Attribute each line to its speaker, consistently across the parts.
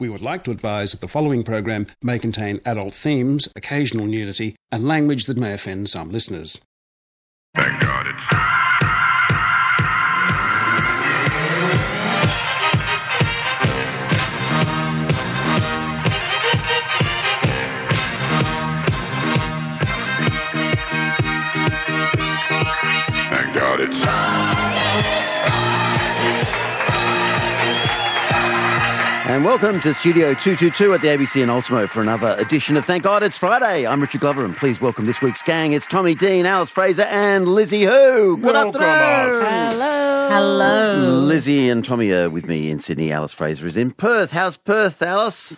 Speaker 1: We would like to advise that the following program may contain adult themes, occasional nudity, and language that may offend some listeners.
Speaker 2: And welcome to Studio 222 at the ABC and Ultimo for another edition of Thank God It's Friday. I'm Richard Glover and please welcome this week's gang. It's Tommy Dean, Alice Fraser and Lizzie Hoo. Good
Speaker 3: Welcome,
Speaker 2: afternoon.
Speaker 4: Hello.
Speaker 5: Hello.
Speaker 2: Lizzie and Tommy are with me in Sydney. Alice Fraser is in Perth. How's Perth, Alice?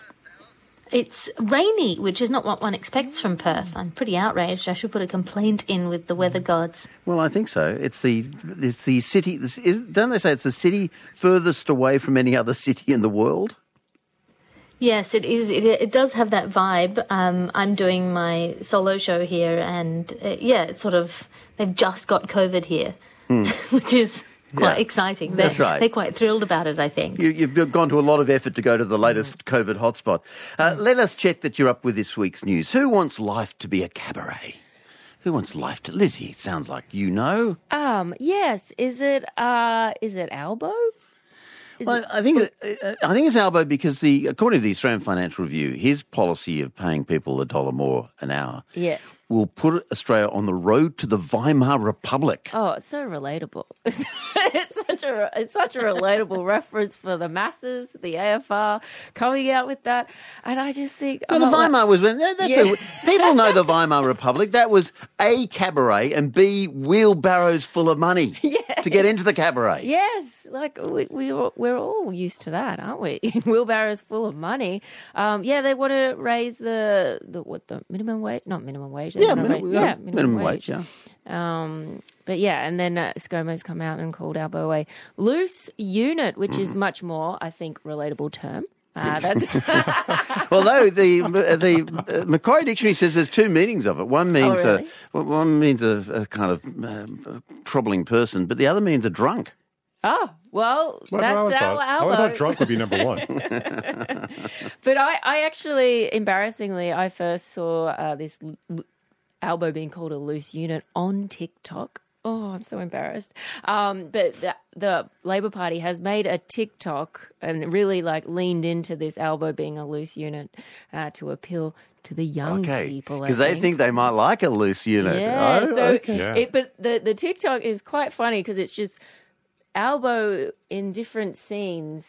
Speaker 5: It's rainy, which is not what one expects from Perth. I'm pretty outraged. I should put a complaint in with the weather gods.
Speaker 2: Well, I think so. It's the it's the city. Is, don't they say it's the city furthest away from any other city in the world?
Speaker 5: Yes, it is. It, it does have that vibe. Um, I'm doing my solo show here, and uh, yeah, it's sort of they've just got COVID here, which is quite
Speaker 2: Hmm. Yeah,
Speaker 5: exciting. They're,
Speaker 2: that's right.
Speaker 5: They're quite thrilled about it. I think.
Speaker 2: You, you've gone to a lot of effort to go to the latest COVID hotspot. Uh, let us check that you're up with this week's news. Who wants life to be a cabaret? Who wants life to Lizzie? It sounds like you know.
Speaker 4: Um, yes. Is it uh is it Albo?
Speaker 2: Well, I think uh, I think it's Albo because the according to the Australian Financial Review, his policy of paying people a dollar more an hour
Speaker 4: yeah.
Speaker 2: Will put Australia on the road to the Weimar Republic.
Speaker 4: Oh, it's so relatable. It's, such a it's such a relatable reference for the masses, the AFR coming out with that, and I just think
Speaker 2: Well, the
Speaker 4: oh, like-
Speaker 2: Weimar was when that's
Speaker 4: Yeah.
Speaker 2: a, people know the Weimar Republic. That was a cabaret and b wheelbarrows full of money to get into the cabaret.
Speaker 4: Yes, like we, we we're all used to that, aren't we? Wheelbarrows full of money. Um, yeah, they want to raise the the what the minimum wage, not minimum wage. They
Speaker 2: Yeah, minimum,
Speaker 4: raise-
Speaker 2: yeah, minimum wage. Yeah.
Speaker 4: Um, but yeah, and then uh, ScoMo's come out and called Albo a loose unit, which
Speaker 2: Mm.
Speaker 4: is much more, I think, relatable term. Uh, that's
Speaker 2: Although the the uh, Macquarie Dictionary says there's two meanings of it. One means
Speaker 4: Oh, really?
Speaker 2: a one means a, a kind of uh, troubling person, but the other means a drunk.
Speaker 4: oh well,
Speaker 3: That's what I
Speaker 4: that's
Speaker 3: would've
Speaker 4: our
Speaker 3: thought. I
Speaker 4: Albo.
Speaker 3: would have thought drunk would be number one.
Speaker 4: But I, I actually, embarrassingly, I first saw uh, this l- l- Albo being called a loose unit on TikTok. Oh, I'm so embarrassed. Um, but the, the Labor Party has made a TikTok and really like leaned into this Albo being a loose unit uh, to appeal to the young
Speaker 2: Okay,
Speaker 4: people.
Speaker 2: Because they think they might like a loose unit.
Speaker 4: yeah,
Speaker 2: Oh,
Speaker 4: so
Speaker 2: okay.
Speaker 3: Yeah.
Speaker 4: it, but the the TikTok is quite funny because it's just Albo in different scenes,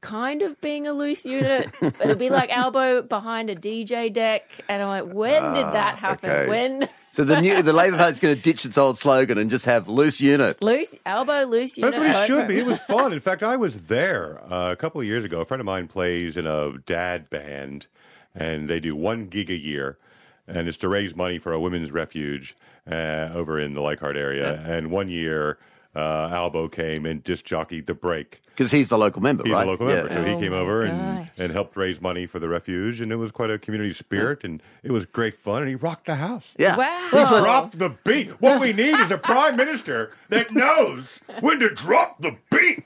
Speaker 4: kind of being a loose unit. It'll be like elbow behind a DJ deck, and I'm like, when did that happen?
Speaker 2: Ah, okay.
Speaker 4: When
Speaker 2: So the new the Labor Party's going to ditch its old slogan and just have loose unit.
Speaker 4: loose elbow, loose unit?
Speaker 3: That's what it
Speaker 4: over-
Speaker 3: should be. It was fun. In fact, I was there uh, a couple of years ago. A friend of mine plays in a dad band, and they do one gig a year, and it's to raise money for a women's refuge uh, over in the Leichhardt area. And one year, uh, Albo came and disc jockeyed the break.
Speaker 2: Because he's the local member,
Speaker 3: He's
Speaker 2: right?
Speaker 3: a local member, so
Speaker 4: Oh
Speaker 3: he came
Speaker 4: my
Speaker 3: over and,
Speaker 4: gosh.
Speaker 3: and helped raise money for the refuge, and it was quite a community spirit, and it was great fun, and he rocked the house.
Speaker 2: Yeah.
Speaker 4: Wow.
Speaker 2: That's what-
Speaker 3: Drop the beat. What we need is a prime minister that knows when to drop the beat.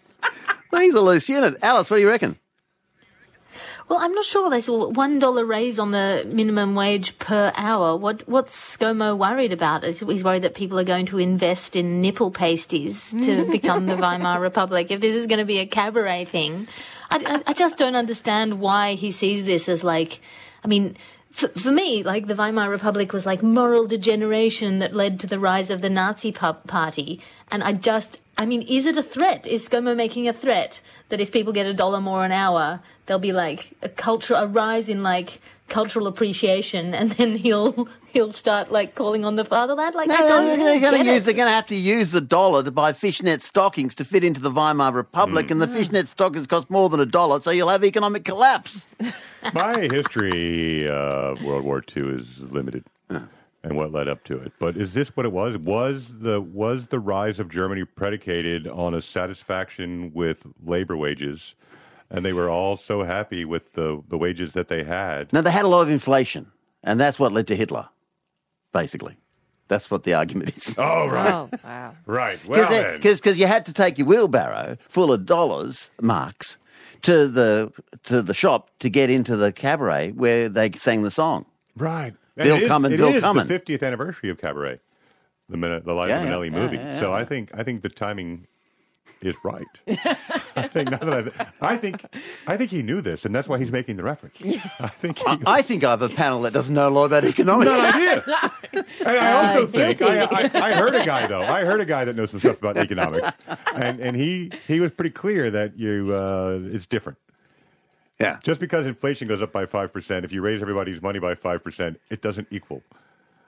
Speaker 2: Well, he's a loose unit. Alice, what do you reckon?
Speaker 5: Well, I'm not sure. They saw one dollar raise on the minimum wage per hour. What what's ScoMo worried about? Is he's worried that people are going to invest in nipple pasties to become the Weimar Republic. If this is going to be a cabaret thing, I, I, I just don't understand why he sees this as like. I mean, for, for me, like the Weimar Republic was like moral degeneration that led to the rise of the Nazi pu- party, and I just. I mean, is it a threat? Is ScoMo making a threat that if people get a dollar more an hour, there'll be like a culture, a rise in like cultural appreciation, and then he'll he'll start like calling on the fatherland? Like, I
Speaker 2: No,
Speaker 5: don't
Speaker 2: they're, they're going to use. They're going to have to use the dollar to buy fishnet stockings to fit into the Weimar Republic, and the hmm. fishnet stockings cost more than a dollar, so you'll have economic collapse.
Speaker 3: My history of World War II is limited, and what led up to it. But is this what it was? Was the was the rise of Germany predicated on a satisfaction with labor wages, and they were all so happy with the the wages that they had?
Speaker 2: Now they had a lot of inflation, and that's what led to Hitler, basically. That's what the argument is.
Speaker 3: Oh right,
Speaker 4: Oh wow.
Speaker 3: right. Well then,
Speaker 2: Because you had to take your wheelbarrow full of dollars, marks, to the to the shop to get into the cabaret where they sang the song.
Speaker 3: Right.
Speaker 2: Bill
Speaker 3: it is-
Speaker 2: Cummin,
Speaker 3: it
Speaker 2: Bill
Speaker 3: is
Speaker 2: Cummin.
Speaker 3: the 50th anniversary of Cabaret, the minute the Liza
Speaker 2: Yeah,
Speaker 3: Minnelli
Speaker 2: yeah,
Speaker 3: movie.
Speaker 2: yeah,
Speaker 3: so. I think I think the timing is right. I think now that I, th- I think I think he knew this, and that's why he's making the reference. I think he,
Speaker 2: I think I have a panel that doesn't know a lot about economics.
Speaker 3: no idea. And I also think. I, I, I heard a guy though. I heard a guy that knows some stuff about economics, and and he he was pretty clear that you uh, it's different.
Speaker 2: Yeah.
Speaker 3: Just because inflation goes up by five percent, if you raise everybody's money by five percent, it doesn't equal.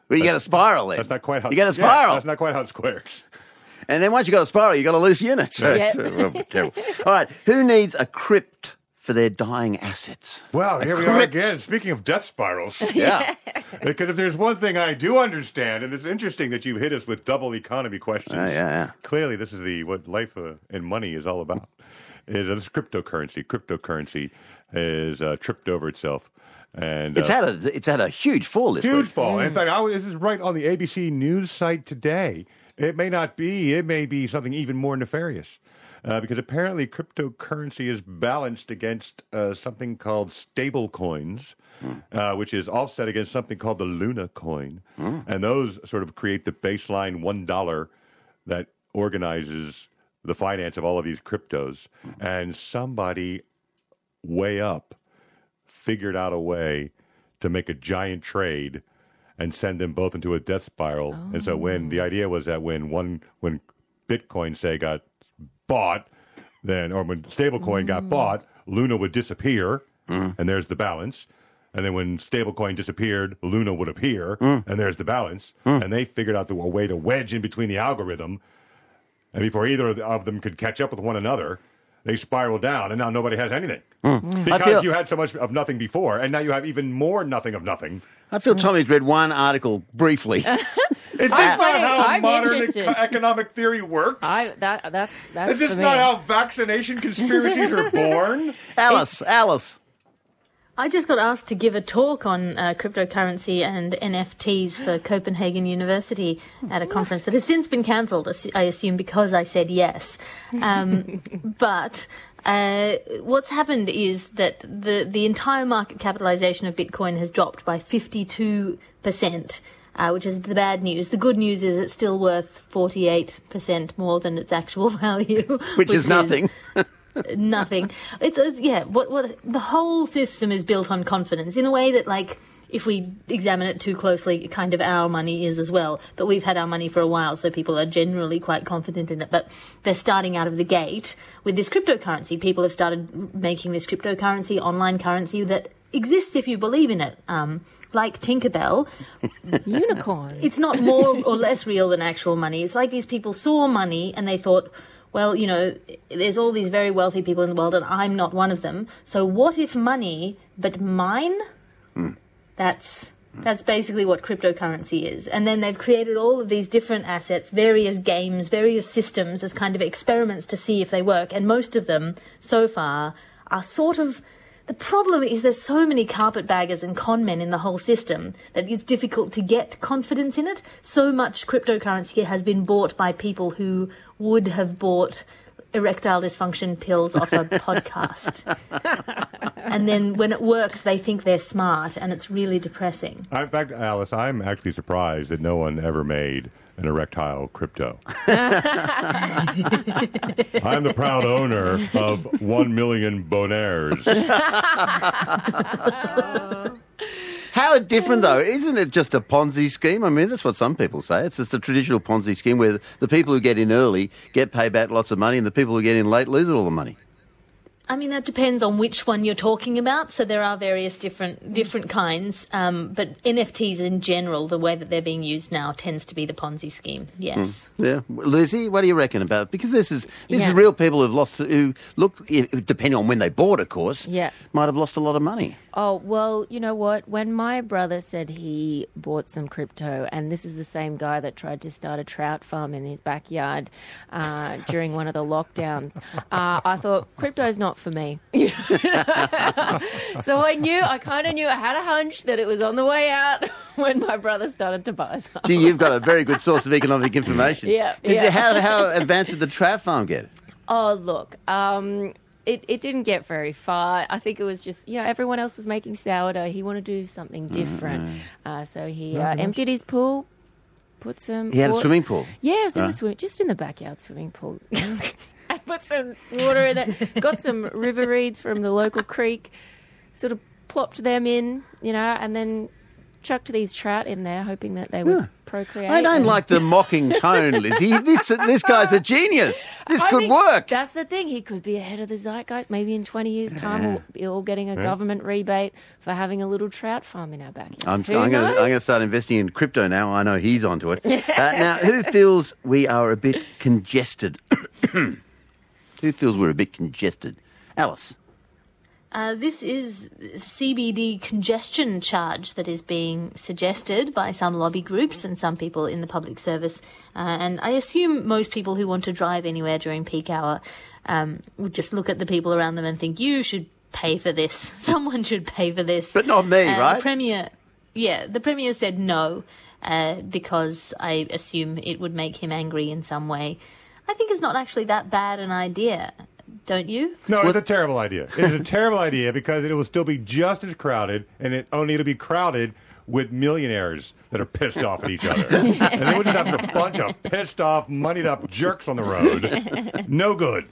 Speaker 2: Well, you get a spiral then.
Speaker 3: That's not quite how
Speaker 2: you get a
Speaker 3: yeah,
Speaker 2: spiral.
Speaker 3: that's not quite how it squares.
Speaker 2: And then once you got a spiral, you got a loose unit. So,
Speaker 4: Yeah.
Speaker 2: so, well. All right, who needs a crypt for their dying assets?
Speaker 3: Well, here we are again. Speaking of death spirals,
Speaker 2: Yeah,
Speaker 3: because if there's one thing I do understand, and it's interesting that you've hit us with double economy questions.
Speaker 2: Yeah, yeah, yeah.
Speaker 3: Clearly, this is the what life uh, and money is all about. Is uh, this cryptocurrency? Cryptocurrency is uh, tripped over itself, and
Speaker 2: it's
Speaker 3: uh,
Speaker 2: had a it's had a huge fall this
Speaker 3: huge
Speaker 2: week.
Speaker 3: fall. In fact, I was, this is right on the ABC News site today. It may not be. It may be something even more nefarious. Uh, because apparently cryptocurrency is balanced against uh, something called stable coins, uh, which is offset against something called the Luna coin. And those sort of create the baseline $1 that organizes the finance of all of these cryptos. Mm-hmm. And somebody way up figured out a way to make a giant trade and send them both into a death spiral. And so when the oh. idea was that when one when Bitcoin say got bought, then or when stablecoin got mm. bought, Luna would disappear, mm. and there's the balance. And then when stablecoin disappeared, Luna would appear, mm. and there's the balance. And they figured out the, a way to wedge in between the algorithm. And before either of them could catch up with one another, they spiral down, and now nobody has anything hmm. Hmm. because
Speaker 2: feel-
Speaker 3: you had so much of nothing before, and now you have even more nothing of nothing.
Speaker 2: I feel Tommy's read one article briefly.
Speaker 3: Is this
Speaker 4: I'm
Speaker 3: not how
Speaker 4: I'm
Speaker 3: modern
Speaker 4: interested.
Speaker 3: eco- economic theory works?
Speaker 4: I that that's that's
Speaker 3: Is this not how vaccination conspiracies are born?
Speaker 2: Alice, Alice.
Speaker 5: I just got asked to give a talk on uh, cryptocurrency and NFTs for Copenhagen University at a conference that has since been cancelled, I assume because I said yes. Um, but uh, what's happened is that the, the entire market capitalization of Bitcoin has dropped by 52%. Uh, which is the bad news. The good news is it's still worth 48% more than its actual value.
Speaker 2: Which is nothing.
Speaker 5: nothing. It's, it's yeah. What what the whole system is built on confidence in a way that like if we examine it too closely, kind of our money is as well. But we've had our money for a while, so people are generally quite confident in it. But they're starting out of the gate with this cryptocurrency. People have started making this cryptocurrency, online currency that exists if you believe in it. Um, like Tinkerbell,
Speaker 4: unicorn.
Speaker 5: it's not more or less real than actual money. It's like these people saw money and they thought, well, you know, there's all these very wealthy people in the world and I'm not one of them. So what if money, but mine? Hmm. That's that's basically what cryptocurrency is. And then they've created all of these different assets, various games, various systems as kind of experiments to see if they work. And most of them so far are sort of the problem is there's so many carpetbaggers and con men in the whole system that it's difficult to get confidence in it. So much cryptocurrency has been bought by people who would have bought erectile dysfunction pills off a podcast. and then when it works, they think they're smart, and it's really depressing.
Speaker 3: In fact, Alice, I'm actually surprised that no one ever made an erectile crypto. I'm the proud owner of one million bonaires.
Speaker 2: How different though? Isn't it just a Ponzi scheme? I mean, that's what some people say. It's just a traditional Ponzi scheme where the people who get in early get paid back lots of money, and the people who get in late lose all the money.
Speaker 5: I mean, that depends on which one you're talking about. So there are various different different kinds, um, but NFTs in general, the way that they're being used now, tends to be the Ponzi scheme. Yes.
Speaker 2: Yeah, Lizzie, what do you reckon about? Because this is this
Speaker 4: Yeah.
Speaker 2: is real people who've lost, who look, depending on when they bought, of course,
Speaker 4: Yeah.
Speaker 2: might have lost a lot of money.
Speaker 4: Oh, well, you know what? When my brother said he bought some crypto, and this is the same guy that tried to start a trout farm in his backyard uh, during one of the lockdowns, uh, I thought, crypto's not for me. so I knew, I kind of knew, I had a hunch that it was on the way out when my brother started to buy some.
Speaker 2: Gee, you've got a very good source of economic information.
Speaker 4: Yeah,
Speaker 2: Did
Speaker 4: yeah.
Speaker 2: You, how, how advanced did the trout farm get?
Speaker 4: Oh, look. Um, it, it didn't get very far. I think it was just, you know, everyone else was making sourdough. He wanted to do something different. Uh, so he uh, emptied his pool, put some.
Speaker 2: He had a swimming pool.
Speaker 4: Yeah, it was in
Speaker 2: Right.
Speaker 4: the swim, just in the backyard swimming pool. I put some water in it, got some river reeds from the local creek, sort of plopped them in, you know, and then chucked these trout in there, hoping that they would
Speaker 2: Yeah.
Speaker 4: procreate.
Speaker 2: I don't
Speaker 4: and-
Speaker 2: like the mocking tone, Lizzie. This this guy's a genius. This
Speaker 4: I
Speaker 2: could work.
Speaker 4: That's the thing. He could be ahead of the zeitgeist. Maybe in 20 years' time, we'll be all getting a government rebate for having a little trout farm in our backyard.
Speaker 2: I'm, I'm going
Speaker 4: knows?
Speaker 2: to start investing in crypto now. I know he's onto it. Uh, now, who feels we are a bit congested? who feels we're a bit congested? Alice.
Speaker 5: Uh, this is CBD congestion charge that is being suggested by some lobby groups and some people in the public service. Uh, and I assume most people who want to drive anywhere during peak hour um, would just look at the people around them and think, you should pay for this. Someone should pay for this.
Speaker 2: But not me,
Speaker 5: Uh,
Speaker 2: right?
Speaker 5: The Premier, yeah, the Premier said no uh, because I assume it would make him angry in some way. I think it's not actually that bad an idea, don't you?
Speaker 3: No, it's a terrible idea. It is a terrible idea because it will still be just as crowded, and it only it'll be crowded with millionaires that are pissed off at each other. and then we'll just have a bunch of pissed off, moneyed up jerks on the road. No good.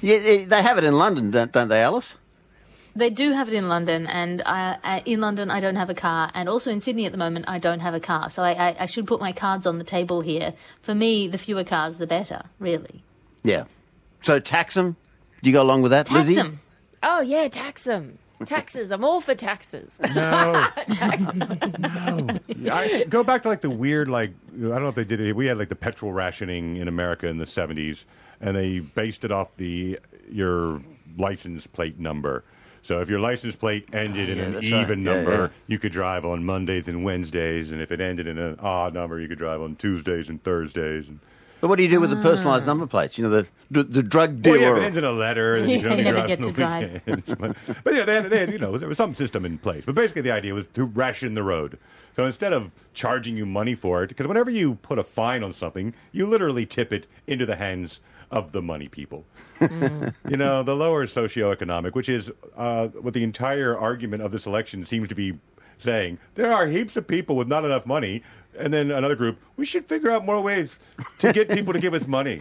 Speaker 2: Yeah, they have it in London, don't, don't they, Alice?
Speaker 5: They do have it in London, and I, uh, in London I don't have a car, and also in Sydney at the moment I don't have a car. So I, I, I should put my cards on the table here. For me, the fewer cars, the better. Really,
Speaker 2: Yeah. So tax them. Do you go along with that,
Speaker 5: tax
Speaker 2: Lizzie?
Speaker 5: them.
Speaker 4: Oh, yeah, tax them. Taxes. I'm all for taxes.
Speaker 3: No. no. I go back to like the weird, like I don't know if they did it. We had like the petrol rationing in America in the seventies, and they based it off the your license plate number. So if your license plate ended
Speaker 2: Oh, yeah,
Speaker 3: in an
Speaker 2: that's right.
Speaker 3: even
Speaker 2: Yeah,
Speaker 3: number,
Speaker 2: yeah.
Speaker 3: you could drive on Mondays and Wednesdays, and if it ended in an odd number, you could drive on Tuesdays and Thursdays. And,
Speaker 2: But what do you do with the personalised ah. number plates? You know, the the, the drug
Speaker 3: well,
Speaker 2: dealer.
Speaker 3: yeah, it ends in a letter, then you can
Speaker 5: Yeah,
Speaker 3: only
Speaker 5: you never
Speaker 3: drive
Speaker 5: get
Speaker 3: on the
Speaker 5: to drive.
Speaker 3: weekends. but, but yeah, they had, they had, you know, there was some system in place. But basically, the idea was to ration the road. So instead of charging you money for it, because whenever you put a fine on something, you literally tip it into the hands of the money people. you know, the lower socioeconomic, which is uh, what the entire argument of this election seems to be saying. There are heaps of people with not enough money. And then another group, we should figure out more ways to get people to give us money.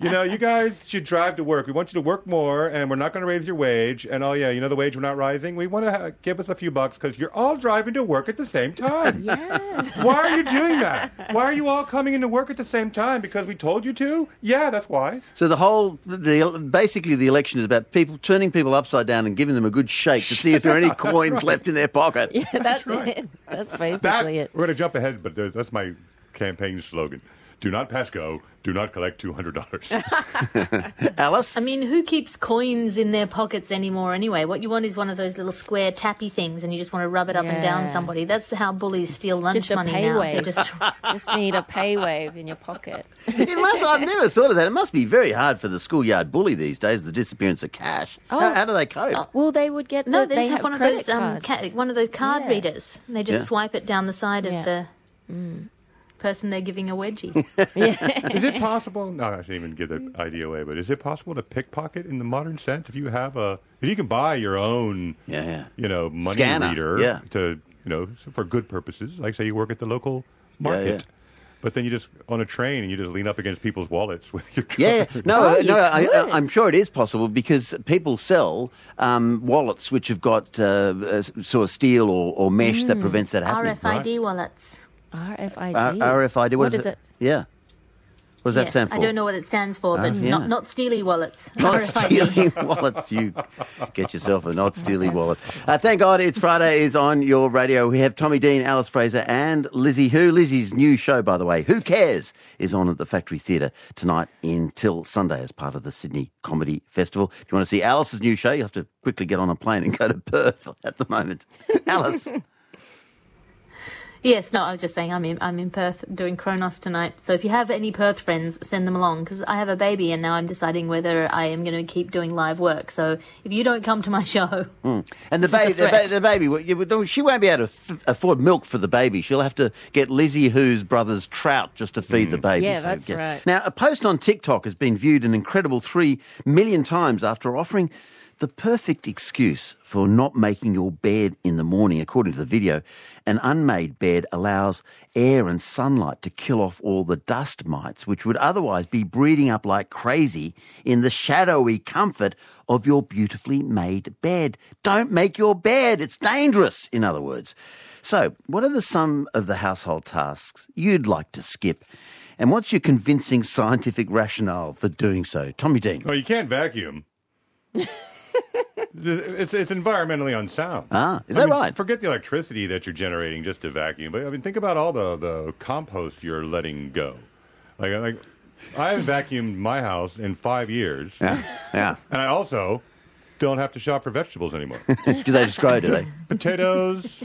Speaker 3: you know, you guys should drive to work. We want you to work more, and we're not going to raise your wage. And oh yeah, you know the wage we're not rising. We want to ha- give us a few bucks because you're all driving to work at the same time.
Speaker 4: yes.
Speaker 3: Why are you doing that? Why are you all coming into work at the same time? Because we told you to? Yeah, that's why.
Speaker 2: So the whole, the basically the election is about people turning people upside down and giving them a good shake to see if there are any coins left in their pocket.
Speaker 4: Yeah, that's
Speaker 3: right.
Speaker 4: it. That's basically
Speaker 3: That,
Speaker 4: it.
Speaker 3: we're going to jump ahead, but that's my campaign slogan. Do not pass go. Do not collect two hundred dollars.
Speaker 2: Alice,
Speaker 5: I mean, who keeps coins in their pockets anymore anyway? What you want is one of those little square tappy things, and you just want to rub it up and down somebody. That's how bullies steal lunch
Speaker 4: Just a
Speaker 5: money
Speaker 4: pay
Speaker 5: now.
Speaker 4: wave.
Speaker 5: They just
Speaker 4: Just need a pay wave in your pocket.
Speaker 2: it must, I've never thought of that. It must be very hard for the schoolyard bully these days. The disappearance of cash.
Speaker 4: Oh.
Speaker 2: How, how do they cope?
Speaker 4: Well, they would get the,
Speaker 5: no, they,
Speaker 4: they
Speaker 5: have
Speaker 4: have
Speaker 5: one of those um, ca- one of those card
Speaker 4: Yeah.
Speaker 5: readers. And they just
Speaker 2: Yeah.
Speaker 5: swipe it down the side
Speaker 4: Yeah.
Speaker 5: of the person they're giving a wedgie.
Speaker 3: is it possible? No, I shouldn't even give that idea away. But is it possible to pickpocket in the modern sense? If you have a, if you can buy your own,
Speaker 2: Yeah, yeah.
Speaker 3: you know, money
Speaker 2: Scanner,
Speaker 3: reader
Speaker 2: yeah.
Speaker 3: to, you know, for good purposes. Like say you work at the local market.
Speaker 2: yeah.
Speaker 3: But then you just on a train and you just lean up against people's wallets with your card.
Speaker 2: Yeah, yeah. no,
Speaker 4: Oh,
Speaker 2: uh, no. I, I, I'm sure it is possible because people sell um, wallets which have got uh, uh, sort of steel or, or mesh that prevents that happening.
Speaker 5: RFID wallets.
Speaker 4: RFID.
Speaker 2: R- RFID. What,
Speaker 4: What
Speaker 2: is
Speaker 4: is it?
Speaker 2: Yeah. What does that
Speaker 5: Yes,
Speaker 2: stand for?
Speaker 5: I don't know what it stands for, but
Speaker 2: Oh, yeah.
Speaker 5: not not steely wallets.
Speaker 2: Not stealing wallets. You get yourself a not stealing wallet. Uh, thank God it's Friday is on your radio. We have Tommy Dean, Alice Fraser, and Lizzie Hoo. Lizzie's new show, by the way, Who Cares, is on at the Factory Theatre tonight until Sunday as part of the Sydney Comedy Festival. If you want to see Alice's new show, you have to quickly get on a plane and go to Perth at the moment. Alice.
Speaker 5: Yes, no, I was just saying I'm in I'm in Perth doing Kronos tonight. So if you have any Perth friends, send them along because I have a baby and now I'm deciding whether I am going to keep doing live work. So if you don't come to my show, hmm.
Speaker 2: And the,
Speaker 5: This is a
Speaker 2: ba- the, ba- the baby, well, you- well, she won't be able to f- afford milk for the baby. She'll have to get Lizzie Hoo's brother's trout just to feed the hmm. baby.
Speaker 4: Yeah, that's right.
Speaker 2: Now, a post on TikTok has been viewed an incredible three million times after offering the perfect excuse for not making your bed in the morning. According to the video, an unmade bed allows air and sunlight to kill off all the dust mites, which would otherwise be breeding up like crazy in the shadowy comfort of your beautifully made bed. Don't make your bed. It's dangerous, in other words. So, what are the some of the household tasks you'd like to skip? And what's your convincing scientific rationale for doing so? Tommy Dean.
Speaker 3: Well, you can't vacuum. it's it's environmentally unsound.
Speaker 2: Ah, is
Speaker 3: I
Speaker 2: that
Speaker 3: mean,
Speaker 2: right?
Speaker 3: Forget the electricity that you're generating just to vacuum. But I mean, think about all the, the compost you're letting go. Like like, I haven't vacuumed my house in five years,
Speaker 2: Yeah. Yeah.
Speaker 3: and I also don't have to shop for vegetables anymore.
Speaker 2: do they just grow, do they?
Speaker 3: Potatoes,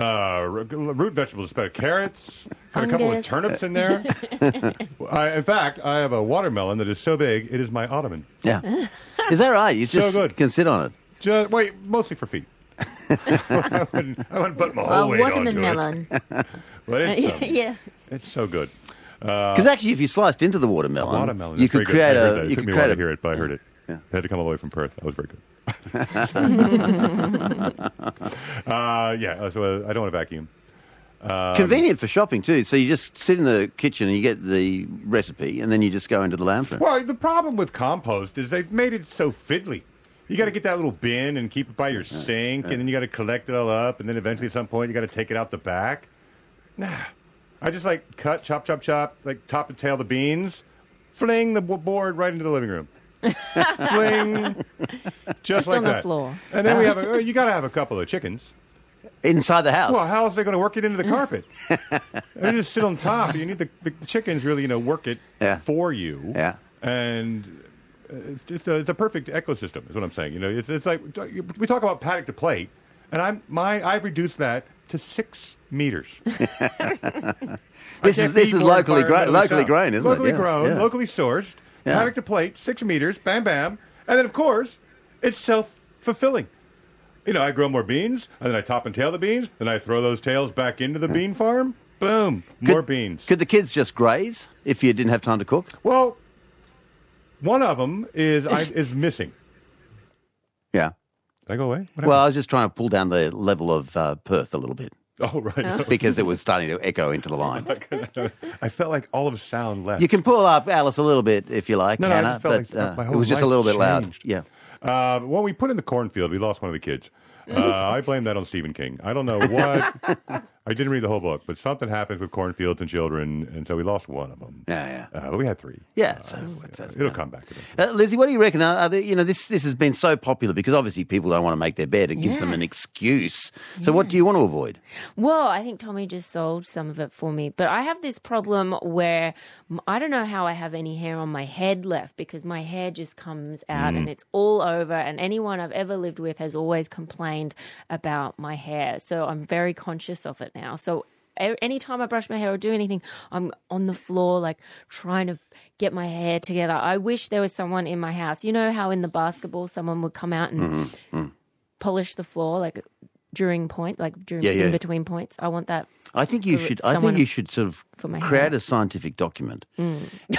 Speaker 3: uh, r- root vegetables, but carrots, got a couple of turnips in there. I, in fact, I have a watermelon that is so big it is my ottoman.
Speaker 2: Yeah. Is that right? You just
Speaker 3: good.
Speaker 2: can sit on it.
Speaker 3: Just, wait, mostly for feet. I wouldn't, I wouldn't put my whole
Speaker 5: uh,
Speaker 3: weight onto
Speaker 5: watermelon.
Speaker 3: it. But it's, um,
Speaker 4: yeah.
Speaker 3: it's so good.
Speaker 2: Because actually, if you sliced into the watermelon,
Speaker 3: Watermelon.
Speaker 2: you
Speaker 3: is very
Speaker 2: could
Speaker 3: good.
Speaker 2: create
Speaker 3: I heard
Speaker 2: a.
Speaker 3: It
Speaker 2: You
Speaker 3: took
Speaker 2: could
Speaker 3: me a while
Speaker 2: create
Speaker 3: to
Speaker 2: a.
Speaker 3: hear it, but I heard it.
Speaker 2: Yeah.
Speaker 3: I had to come all the way from Perth. That was very good. uh, yeah, so I don't want a vacuum. Um,
Speaker 2: Convenient for shopping too. So you just sit in the kitchen and you get the recipe, and then you just go into the lounge room.
Speaker 3: Well, the problem with compost is they've made it so fiddly. You got to get that little bin and keep it by your sink, and then you got to collect it all up, and then eventually at some point you got to take it out the back. Nah, I just like cut, chop, chop, chop, like top and tail the beans, fling the board right into the living room. fling, just,
Speaker 4: Just
Speaker 3: like
Speaker 4: on the floor.
Speaker 3: And then we have a, you got to have a couple of chickens.
Speaker 2: Inside the house.
Speaker 3: Well, how else are they going to work it into the carpet? they just sit on top. You need the, the chickens really, you know, work it
Speaker 2: Yeah.
Speaker 3: for you.
Speaker 2: Yeah.
Speaker 3: And uh, it's just a, it's a perfect ecosystem, is what I'm saying. You know, it's it's like uh, we talk about paddock to plate, and I'm my I've reduced that to six meters.
Speaker 2: This is- this is locally grown- locally grown, isn't it?
Speaker 3: locally
Speaker 2: Yeah,
Speaker 3: grown,
Speaker 2: yeah.
Speaker 3: locally sourced,
Speaker 2: Yeah.
Speaker 3: paddock to plate, six meters, bam, bam, and then of course it's self fulfilling. You know, I grow more beans, and then I top and tail the beans, then I throw those tails back into the bean farm. Boom, more
Speaker 2: Could-
Speaker 3: beans.
Speaker 2: Could the kids just graze if you didn't have time to cook?
Speaker 3: Well, one of them is I, is missing.
Speaker 2: Yeah.
Speaker 3: Did I go away? What
Speaker 2: Well, I was just trying to pull down the level of uh, Perth a little bit
Speaker 3: happened? oh right.
Speaker 2: because it was starting to echo into the line.
Speaker 3: I felt like all of the sound left.
Speaker 2: You can pull up Alice a little bit if you like,
Speaker 3: No, no, I
Speaker 2: Hannah,
Speaker 3: just felt
Speaker 2: but
Speaker 3: like my
Speaker 2: uh,
Speaker 3: whole
Speaker 2: it was just a little bit loud. Yeah.
Speaker 3: Uh, when we put in the cornfield, we lost one of the kids. Uh, I blame that on Stephen King. I don't know what. I didn't read the whole book, but something happens with cornfields and children, and so we lost one of them.
Speaker 2: Yeah, yeah.
Speaker 3: Uh, but we had three.
Speaker 2: Yeah, so what's that?
Speaker 3: It'll come back to them.
Speaker 2: Uh, Lizzie, what do you reckon? Are, are there, you know, this this has been so popular because obviously people don't want to make their bed. It gives them an excuse. So, what do you want to avoid?
Speaker 4: Well, I think Tommy just solved some of it for me. But I have this problem where I don't know how I have any hair on my head left because my hair just comes out and it's all over. And anyone I've ever lived with has always complained about my hair. So I'm very conscious of it now. So anytime I brush my hair or do anything, I'm on the floor, like trying to get my hair together. I wish there was someone in my house. You know how in the basketball, someone would come out and
Speaker 2: Mm-hmm.
Speaker 4: polish the floor, like during point, like during
Speaker 2: Yeah, yeah.
Speaker 4: in between points. I want that.
Speaker 2: I think you should. I think you should sort of create
Speaker 4: hair. Mm.
Speaker 2: a scientific document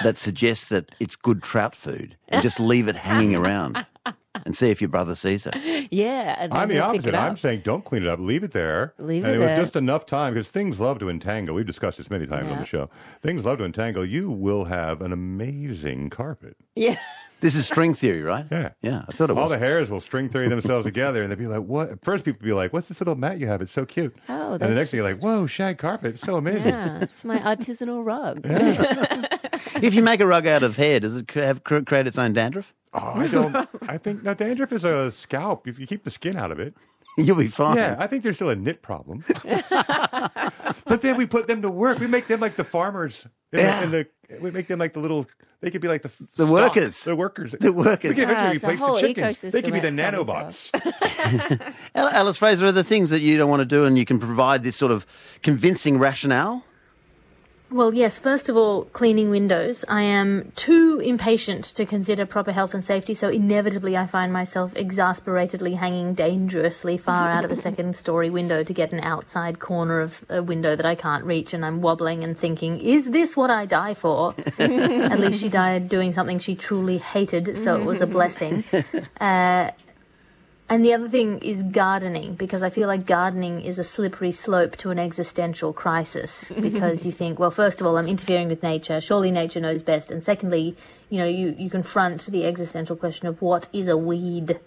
Speaker 2: that suggests that it's good trout food, and just leave it hanging around, and see if your brother sees it.
Speaker 4: Yeah, and
Speaker 3: I'm the opposite. I'm saying don't clean it up. Leave it there.
Speaker 4: Leave
Speaker 3: and
Speaker 4: it
Speaker 3: it was
Speaker 4: there.
Speaker 3: just enough time because things love to entangle. We've discussed this many times on the show. Things love to entangle. You will have an amazing carpet.
Speaker 4: Yeah,
Speaker 2: This is string theory, right?
Speaker 3: Yeah.
Speaker 2: Yeah, I thought it
Speaker 3: All
Speaker 2: was.
Speaker 3: the hairs will string theory themselves together, and they'll be like, "What?" At first, people be like, "What's this little mat you have? It's so cute."
Speaker 4: Oh,
Speaker 3: and the
Speaker 4: that's
Speaker 3: next thing you're like, "Whoa, shag carpet! It's so amazing."
Speaker 4: yeah. It's my artisanal rug.
Speaker 2: if you make a rug out of hair, does it have create its own dandruff?
Speaker 3: Oh, I don't. I think now dandruff is a scalp. If you keep the skin out of it,
Speaker 2: You'll be fine.
Speaker 3: yeah, I think there's still a knit problem. But then we put them to work. We make them like the farmers. And,
Speaker 2: Yeah.
Speaker 3: the, and the we make them like the little. They could be like the
Speaker 2: The
Speaker 3: stock,
Speaker 2: workers.
Speaker 3: The workers.
Speaker 2: The workers.
Speaker 3: We can
Speaker 4: Ah,
Speaker 3: eventually
Speaker 4: it's a
Speaker 3: replace
Speaker 4: whole
Speaker 3: the chickens.
Speaker 4: ecosystem
Speaker 3: They could be the nanobots.
Speaker 2: Alice Fraser, are there things that you don't want to do and you can provide this sort of convincing rationale?
Speaker 5: Well, yes, first of all, cleaning windows. I am too impatient to consider proper health and safety, so inevitably I find myself exasperatedly hanging dangerously far out of a second story window to get an outside corner of a window that I can't reach, and I'm wobbling and thinking, is this what I die for? At least she died doing something she truly hated, so it was a blessing. Uh, and the other thing is gardening, because I feel like gardening is a slippery slope to an existential crisis. Because you think, well, first of all, I'm interfering with nature. Surely nature knows best. And secondly, you know, you, you confront the existential question of what is a weed?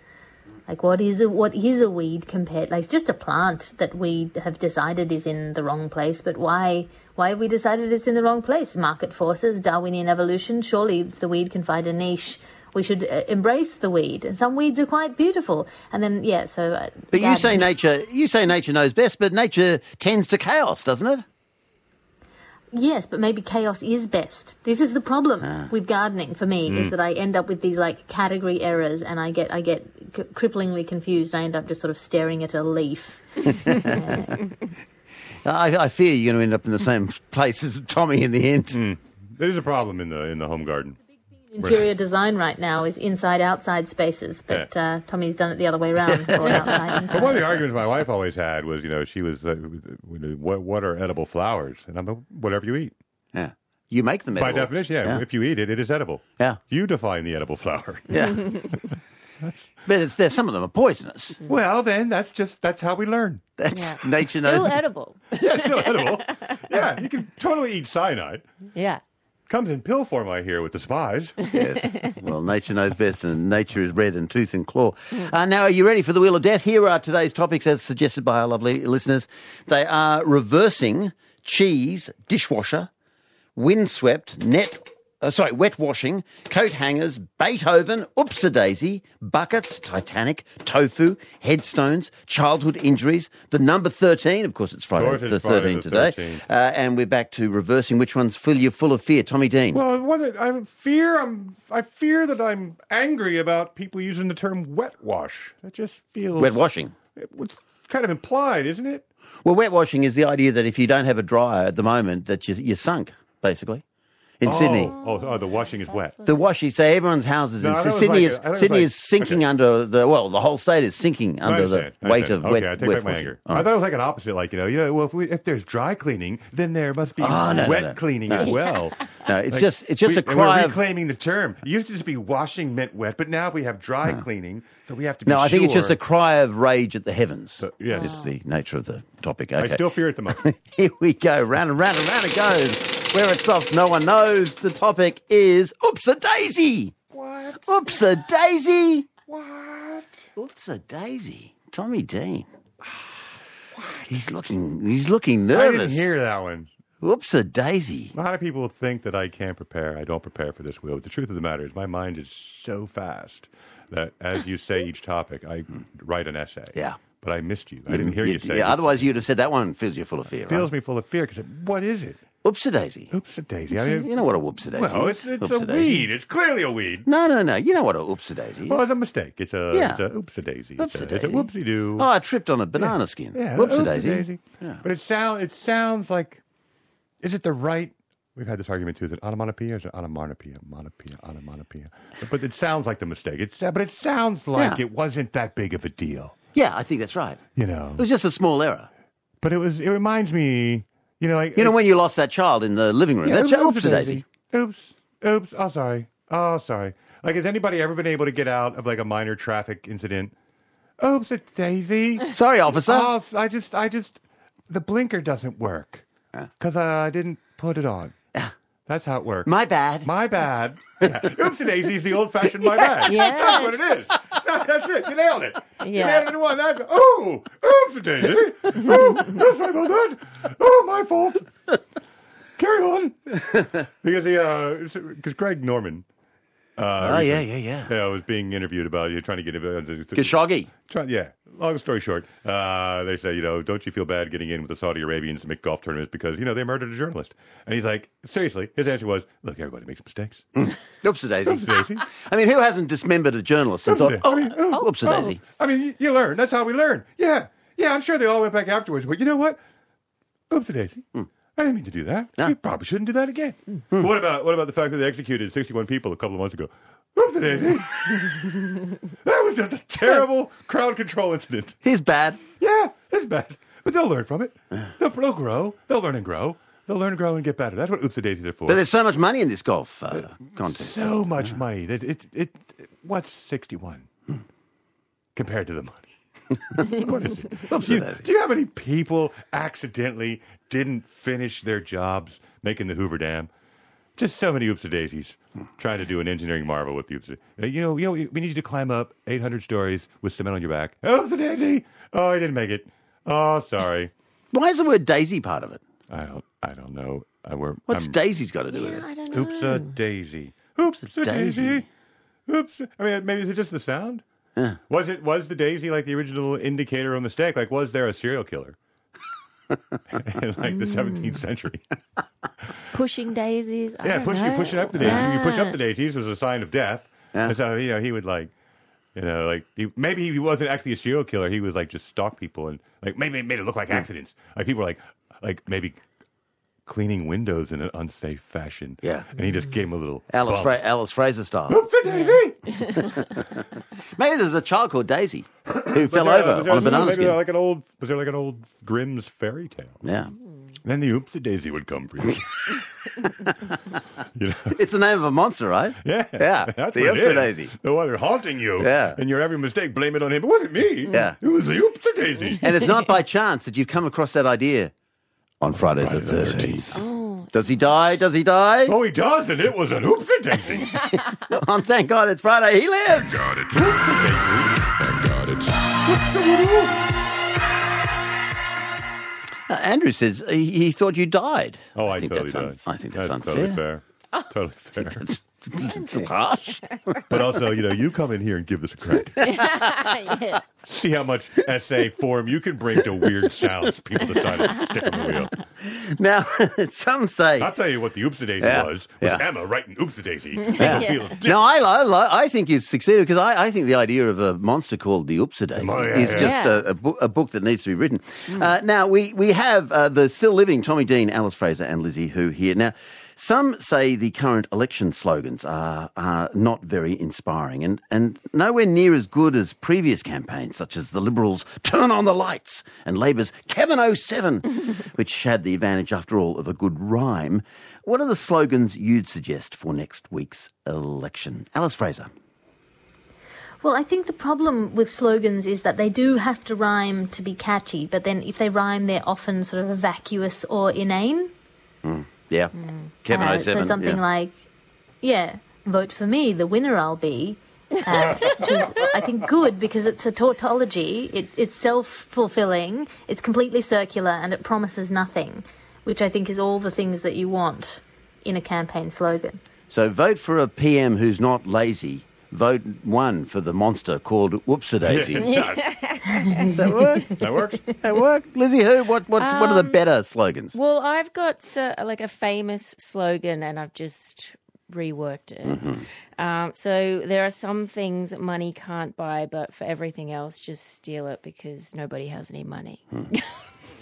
Speaker 5: Like, what is a, what is a weed compared? Like, it's just a plant that we have decided is in the wrong place. But why? Why have we decided it's in the wrong place? Market forces, Darwinian evolution. Surely, the weed can find a niche, we should uh, embrace the weed. And some weeds are quite beautiful. And then, yeah. So, uh,
Speaker 2: But you say nature, you say nature knows best, but nature tends to chaos, doesn't it?
Speaker 5: Yes, but maybe chaos is best. This is the problem
Speaker 2: Ah.
Speaker 5: with gardening for me
Speaker 2: Hmm.
Speaker 5: is that I end up with these like category errors and I get I get c- cripplingly confused. I end up just sort of staring at a leaf.
Speaker 2: I, I fear you're going to end up in the same place as Tommy in the end.
Speaker 3: There's a problem in the in the home garden.
Speaker 5: Interior design right now is inside outside spaces, but uh, Tommy's done it the other way around. outside,
Speaker 3: But one of the arguments my wife always had was, you know, she was, uh, what what are edible flowers? And I'm like, whatever you eat.
Speaker 2: Yeah. You make them edible.
Speaker 3: By definition, yeah,
Speaker 2: Yeah.
Speaker 3: If you eat it, it is edible.
Speaker 2: Yeah.
Speaker 3: You define the edible flower.
Speaker 2: Yeah. but it's, there, some of them are poisonous.
Speaker 3: Well, then that's just that's how we learn.
Speaker 2: That's
Speaker 4: Yeah.
Speaker 2: nature
Speaker 4: Still
Speaker 2: knows.
Speaker 4: edible.
Speaker 3: Yeah, still edible. Yeah, you can totally eat cyanide.
Speaker 4: Yeah.
Speaker 3: Comes in pill form, I hear, with the spies.
Speaker 2: yes. Well, nature knows best, and nature is red in tooth and claw. Uh, now, are you ready for the Wheel of Death? Here are today's topics, as suggested by our lovely listeners. They are reversing, cheese, dishwasher, windswept, net. Uh, sorry, wet washing, coat hangers, Beethoven, Oopsie Daisy, buckets, Titanic, tofu, headstones, childhood injuries, the number 13, of course it's Friday
Speaker 3: it's
Speaker 2: the
Speaker 3: Friday
Speaker 2: 13th today,
Speaker 3: 13th.
Speaker 2: Uh, and we're back to reversing which ones fill you full of fear. Tommy Dean.
Speaker 3: Well, what I fear, I'm I fear that I'm angry about people using the term wet wash. That just feels
Speaker 2: wet washing.
Speaker 3: It's kind of implied, isn't it?
Speaker 2: Well, wet washing is the idea that if you don't have a dryer at the moment, that you, you're sunk, basically. In oh. Sydney,
Speaker 3: Oh, oh, the washing is wet.
Speaker 2: the washing. So everyone's houses
Speaker 3: No,
Speaker 2: in
Speaker 3: I thought it was
Speaker 2: Sydney
Speaker 3: like-
Speaker 2: is
Speaker 3: I thought it was
Speaker 2: Sydney
Speaker 3: like-
Speaker 2: is sinking
Speaker 3: okay.
Speaker 2: under the well, the whole state is sinking under the weight of wet.
Speaker 3: Okay, I take
Speaker 2: wet
Speaker 3: back my
Speaker 2: washing.
Speaker 3: anger.
Speaker 2: All
Speaker 3: I thought it was like an opposite. Like you know, you know, well, if, we, if there's dry cleaning, then there must be
Speaker 2: Oh, no,
Speaker 3: wet
Speaker 2: no.
Speaker 3: cleaning as well.
Speaker 2: No, it's
Speaker 3: Like,
Speaker 2: just it's just
Speaker 3: we-
Speaker 2: a cry
Speaker 3: we're
Speaker 2: of
Speaker 3: reclaiming the term. It used to just be washing meant wet, but now we have dry cleaning, so we have to. Be
Speaker 2: no. I think it's just a cry of rage at the heavens.
Speaker 3: yeah.
Speaker 2: just the nature of the topic.
Speaker 3: I
Speaker 2: Okay,
Speaker 3: still fear it the most.
Speaker 2: here we go. Round and round and round it goes. Where it stops, no one knows. The topic is oops a daisy.
Speaker 3: what?
Speaker 2: Oops a daisy.
Speaker 3: What?
Speaker 2: Oops a daisy. Tommy Dean. He's looking. He's looking nervous.
Speaker 3: I didn't hear that one.
Speaker 2: Oops a daisy.
Speaker 3: A lot of people think that I can't prepare. I don't prepare for this wheel. But the truth of the matter is, my mind is so fast that as you say each topic, I write an essay.
Speaker 2: Yeah.
Speaker 3: But I missed you. I didn't hear you, say.
Speaker 2: Yeah,
Speaker 3: it.
Speaker 2: otherwise you'd have said that one fills you full of fear.
Speaker 3: It fills
Speaker 2: right?
Speaker 3: me full of fear because what is it?
Speaker 2: Oops a daisy.
Speaker 3: Oops, a daisy. I mean,
Speaker 2: You know what a whoops a daisy
Speaker 3: well,
Speaker 2: is?
Speaker 3: it's, it's a weed. It's clearly a weed.
Speaker 2: No, no, no. You know what a oops a daisy is.
Speaker 3: Well, it's a mistake. It's a,
Speaker 2: Yeah.
Speaker 3: it's a oops a daisy. It's a,
Speaker 2: Oopsie-daisy.
Speaker 3: it's a whoopsie doo.
Speaker 2: Oh, I tripped on a banana skin.
Speaker 3: yeah,
Speaker 2: Whoops a daisy. Yeah.
Speaker 3: But it sound it sounds like. Is it the right? We've had this argument too. Is it onomatopoeia or is it onomatopoeia? Monopoeia, onomatopoeia. But it sounds like the mistake. It's but it sounds like
Speaker 2: Yeah.
Speaker 3: it wasn't that big of a deal.
Speaker 2: Yeah, I think that's right.
Speaker 3: You know.
Speaker 2: It was just a small error.
Speaker 3: But it was. It reminds me. You know, like
Speaker 2: You know when you lost that child in the living room?
Speaker 3: Yeah,
Speaker 2: that's
Speaker 3: oops,
Speaker 2: oops daisy.
Speaker 3: Oops. Oops. Oh, sorry. Oh, sorry. Like, has anybody ever been able to get out of like a minor traffic incident? Oops, it's Daisy.
Speaker 2: Sorry, officer.
Speaker 3: Oh, I just, I just, the blinker doesn't work ah. because I didn't put it on. That's how it works.
Speaker 2: My bad.
Speaker 3: My bad. Yeah. Oopsie daisy is the old fashioned my bad.
Speaker 4: Yes.
Speaker 3: That's what it is. No, that's it. You nailed it. You
Speaker 4: Yeah.
Speaker 3: nailed it in one. That's, oh, oopsie daisy. Oh, that's sorry about that. Oh, my fault. Carry on. because he, uh, because Greg Norman. Uh,
Speaker 2: oh, yeah, yeah, yeah.
Speaker 3: yeah, I was being interviewed about you trying to get. Uh,
Speaker 2: Khashoggi.
Speaker 3: Try, yeah, long story short, uh, they say, you know, don't you feel bad getting in with the Saudi Arabians to make golf tournaments because, you know, they murdered a journalist. And he's like, seriously, his answer was, look, everybody makes mistakes.
Speaker 2: Oops a daisy.
Speaker 3: Daisy.
Speaker 2: I mean, who hasn't dismembered a journalist and thought, oh,
Speaker 3: I mean, oh,
Speaker 2: whoops a daisy?
Speaker 3: I mean, you, you learn. That's how we learn. Yeah. Yeah, I'm sure they all went back afterwards. But you know what? Oops, daisy. I didn't mean to do that. Ah.
Speaker 2: No.
Speaker 3: We probably shouldn't do that again. Hmm. What about what about the fact that they executed 61 people a couple of months ago? Oops, daisy. that was just a terrible crowd control incident.
Speaker 2: He's bad.
Speaker 3: Yeah, it's bad, but they'll learn from it. Ah. They'll, they'll grow. They'll learn and grow. They'll learn and grow and get better. That's what oops daisies are for.
Speaker 2: But there's so much money in this golf uh, contest.
Speaker 3: so much money. That it, it, what's 61 hmm. compared to the money? What is do, you,
Speaker 2: daisy.
Speaker 3: do you know how many people accidentally didn't finish their jobs making the Hoover Dam? Just so many oops daisies trying to do an engineering marvel with the oops. You know, you know, we need you to climb up 800 stories with cement on your back. Oops a daisy. Oh, I didn't make it. Oh, sorry.
Speaker 2: Why is the word daisy part of it?
Speaker 3: I don't. I don't know. I, we're,
Speaker 2: What's
Speaker 3: I'm,
Speaker 2: daisy's got to do with
Speaker 4: Yeah,
Speaker 2: it?
Speaker 4: I don't know.
Speaker 3: Oops a daisy. Oops a
Speaker 2: daisy.
Speaker 3: daisy. Oops. I mean, maybe is it just the sound?
Speaker 2: Yeah.
Speaker 3: Was it was the daisy like the original indicator of mistake? Like, was there a serial killer in like the 17th mm. century?
Speaker 4: Pushing daisies. I
Speaker 3: yeah, pushing pushing up the daisies. You push up the ah. daisies was a sign of death.
Speaker 2: Yeah.
Speaker 3: And so you know he would like, you know, like he, maybe he wasn't actually a serial killer. He was like just stalk people and like maybe it made it look like accidents. Like people were like like maybe cleaning windows in an unsafe fashion.
Speaker 2: Yeah.
Speaker 3: and he just gave him a little
Speaker 2: Alice. Fra- Alice Fraser style.
Speaker 3: Oops, a daisy.
Speaker 2: Maybe there's a child called Daisy who fell
Speaker 3: there-
Speaker 2: over
Speaker 3: was there
Speaker 2: on a banana
Speaker 3: maybe
Speaker 2: skin.
Speaker 3: Like an old, was there like an old Grimm's fairy tale?
Speaker 2: Yeah.
Speaker 3: Then the oopsie daisy would come for you. you know?
Speaker 2: It's the name of a monster, right?
Speaker 3: Yeah,
Speaker 2: Yeah,
Speaker 3: That's
Speaker 2: the oopsie daisy.
Speaker 3: The one that's haunting you.
Speaker 2: Yeah.
Speaker 3: and you're every mistake, blame it on him. It wasn't me.
Speaker 2: Yeah.
Speaker 3: it was the oopsie daisy.
Speaker 2: And it's not by chance that you've come across that idea on Friday,
Speaker 3: Friday
Speaker 2: the
Speaker 3: the
Speaker 2: 13th. Does he die? Does he die?
Speaker 3: Oh, he does, and it was an oopsie daisy.
Speaker 2: Oh, thank God it's Friday. He lives.
Speaker 6: Got it.
Speaker 3: Oopsie daisy.
Speaker 6: I got it.
Speaker 2: Uh, Andrew says he, he thought you died.
Speaker 3: Oh, I,
Speaker 2: think
Speaker 3: totally
Speaker 2: that's un-
Speaker 3: does.
Speaker 2: I think that's,
Speaker 3: totally
Speaker 2: unfair.
Speaker 3: fair. Totally fair.
Speaker 2: That's.
Speaker 3: But also, you know, you come in here and give this a crack.
Speaker 4: yeah.
Speaker 3: See how much essay form you can bring to weird sounds people decided to stick on the wheel.
Speaker 2: Now, some say.
Speaker 3: I'll tell you what the oopsie daisy
Speaker 2: Yeah,
Speaker 3: was. Was
Speaker 2: yeah.
Speaker 3: Emma writing oopsie daisy?
Speaker 2: Yeah. No, I, I, I think you've succeeded because I, I think the idea of a monster called the Oopsie Daisy
Speaker 3: Oh, yeah,
Speaker 2: is
Speaker 3: yeah.
Speaker 2: just
Speaker 4: Yeah.
Speaker 2: a, a, book, a book that needs to be written. Uh, now, we, we have uh, the still living Tommy Dean, Alice Fraser, and Lizzie Hoo here. Now, some say the current election slogans are, are not very inspiring and, and nowhere near as good as previous campaigns, such as the Liberals' Turn on the Lights and Labour's Kevin 07, which had the advantage, after all, of a good rhyme. What are the slogans you'd suggest for next week's election? Alice Fraser.
Speaker 5: Well, I think the problem with slogans is that they do have to rhyme to be catchy, but then if they rhyme, they're often sort of vacuous or inane. Hmm.
Speaker 2: Yeah. Kevin
Speaker 5: Uh,
Speaker 2: 07.
Speaker 5: So something
Speaker 2: yeah.
Speaker 5: like, yeah, vote for me, the winner I'll be. Uh, which is, I think, good because it's a tautology. It, it's self fulfilling, it's completely circular, and it promises nothing, which I think is all the things that you want in a campaign slogan.
Speaker 2: So vote for a PM who's not lazy. Vote one for the monster called Whoopsie Daisy.
Speaker 3: that worked.
Speaker 2: that work?
Speaker 3: works.
Speaker 2: That work? Lizzie who? What, what, what are the better slogans?
Speaker 4: Well, I've got uh, like a famous slogan, and I've just reworked it. Um, so there are some things money can't buy, but for everything else, just steal it because nobody has any money.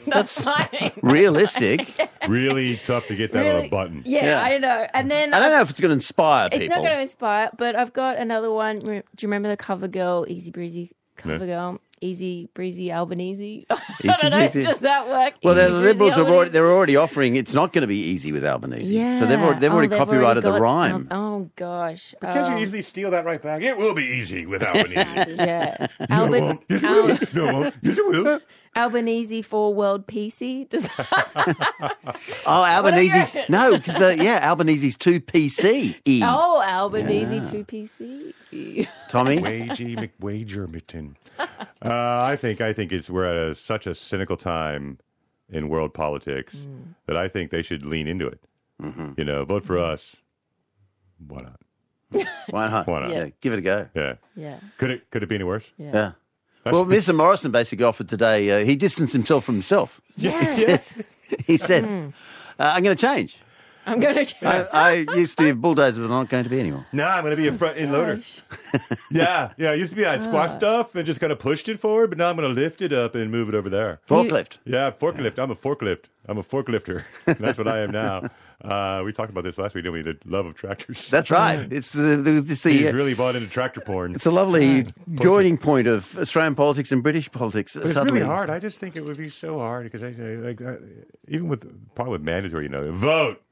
Speaker 4: That's fine.
Speaker 2: Realistic.
Speaker 3: Really tough to get that on a
Speaker 4: Really?
Speaker 3: button.
Speaker 4: Yeah,
Speaker 2: Yeah.
Speaker 4: I know. And then
Speaker 2: I don't
Speaker 4: I've-
Speaker 2: know if it's going to inspire people.
Speaker 4: It's not going to inspire, but I've got another one. Re- Do you remember the cover girl, Easy Breezy cover
Speaker 3: No.
Speaker 4: girl? Easy Breezy Albanese. I
Speaker 2: Easy
Speaker 4: don't know.
Speaker 2: breezy.
Speaker 4: Does that work?
Speaker 2: Well, the
Speaker 4: Easy breezy
Speaker 2: Liberals are already,
Speaker 4: Albanese?
Speaker 2: they're already offering it's not going to be easy with Albanese.
Speaker 4: Yeah.
Speaker 2: So they've already, they've
Speaker 4: Oh,
Speaker 2: already copyrighted the rhyme.
Speaker 4: Oh, oh, gosh.
Speaker 3: Can't
Speaker 4: Um,
Speaker 3: you easily steal that right back? It will be easy without an easy.
Speaker 4: Yeah.
Speaker 3: No, it
Speaker 4: Alban-
Speaker 3: Yes, it
Speaker 4: Al-
Speaker 3: will. No. Yes, it will.
Speaker 4: Albanese for World PC. Does
Speaker 2: Oh, Albanese's. No, because, uh, yeah, Albanese's 2PC. E.
Speaker 4: oh, Albanese 2PC.
Speaker 2: Tommy?
Speaker 3: Wagey McWagermitten. Uh, I think I think it's we're at a, such a cynical time in world politics
Speaker 4: Mm.
Speaker 3: that I think they should lean into it.
Speaker 2: Mm-hmm.
Speaker 3: You know, vote for us. Why not?
Speaker 2: Why not?
Speaker 3: Why not?
Speaker 2: Yeah, give it a go.
Speaker 3: Yeah.
Speaker 4: yeah.
Speaker 3: Could it could it be any worse?
Speaker 4: Yeah.
Speaker 2: Yeah. Well, Mr. Morrison basically offered today, uh, he distanced himself from himself.
Speaker 4: Yes.
Speaker 2: He said,
Speaker 4: Hmm.
Speaker 2: uh, I'm going to change.
Speaker 4: I'm going to.
Speaker 2: I, I used to be a bulldozer, but I'm not going to be anymore.
Speaker 3: No, I'm going to be a front end loader. yeah, yeah. I used to be I'd squash stuff and just kind of pushed it forward, but now I'm going to lift it up and move it over there.
Speaker 2: Forklift.
Speaker 3: Yeah, forklift. I'm a forklift. I'm a forklifter. That's what I am now. Uh, we talked about this last week, didn't we? The love of tractors.
Speaker 2: That's right. It's the, the, it's, the,
Speaker 3: He's
Speaker 2: uh,
Speaker 3: really bought into tractor porn.
Speaker 2: it's a lovely joining point of Australian politics and British politics.
Speaker 3: But it's
Speaker 2: suddenly.
Speaker 3: really hard. I just think it would be so hard because I, I like I, even with probably with mandatory, you know, vote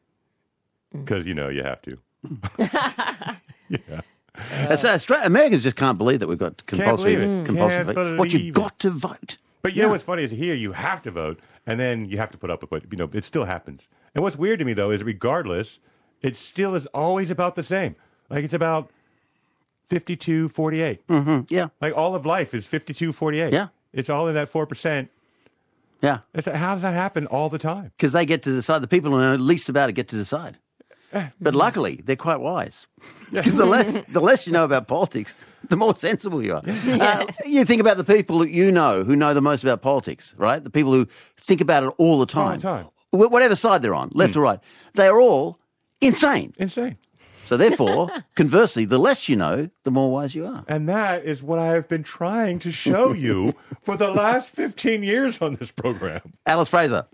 Speaker 3: because you know you have to. yeah,
Speaker 2: uh, Austra- Americans just can't believe that we've got compulsory. compulsory vote. What you've got to vote.
Speaker 3: but you know what's funny is here you have to vote, and then you have to put up with what you know. It still happens. And what's weird to me though is regardless, it still is always about the same. Like it's about 52, 48.
Speaker 2: Mm, yeah,
Speaker 3: Like all of life is 52, 48.
Speaker 2: Yeah.
Speaker 3: It's all in that four percent.
Speaker 2: yeah.
Speaker 3: It's how does that happen all the time?
Speaker 2: Because they get to decide. The people who know least about it get to decide. But luckily, they're quite wise. Because the less, the less you know about politics, the more sensible you are. Uh, you think about the people that you know who know the most about politics, right? The people who think about it all the time.
Speaker 3: the time.
Speaker 2: Wh- Whatever side they're on, left hmm. or right. They are all insane.
Speaker 3: Insane.
Speaker 2: So therefore, conversely, the less you know, the more wise you are.
Speaker 3: And that is what I have been trying to show you for the last 15 years on this program.
Speaker 2: Alice Fraser.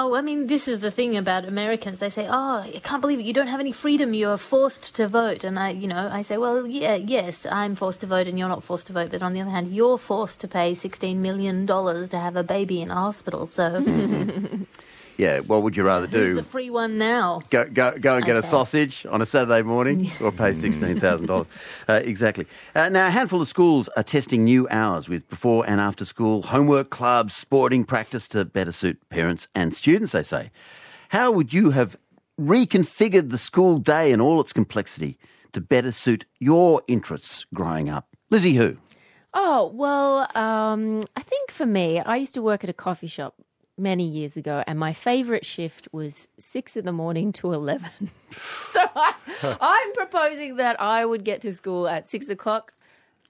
Speaker 5: Oh, I mean, this is the thing about Americans. They say, "Oh, I can't believe it. You don't have any freedom. You're forced to vote." And I, you know, I say, "Well, yeah, yes, I'm forced to vote, and you're not forced to vote. But on the other hand, you're forced to pay 16 million dollars to have a baby in a hospital. So
Speaker 2: Yeah, what would you rather
Speaker 5: who's
Speaker 2: do?
Speaker 5: the free one now?"
Speaker 2: Go, go, go and get a sausage on a Saturday morning or pay $16,000. uh, exactly. Uh, now, a handful of schools are testing new hours with before and after school homework clubs, sporting practice to better suit parents and students, they say. How would you have reconfigured the school day and all its complexity to better suit your interests growing up? Lizzie Hoo?
Speaker 4: Oh, well, um, I think for me, I used to work at a coffee shop many years ago, and my favorite shift was six in the morning to 11. so I, I'm proposing that I would get to school at six o'clock,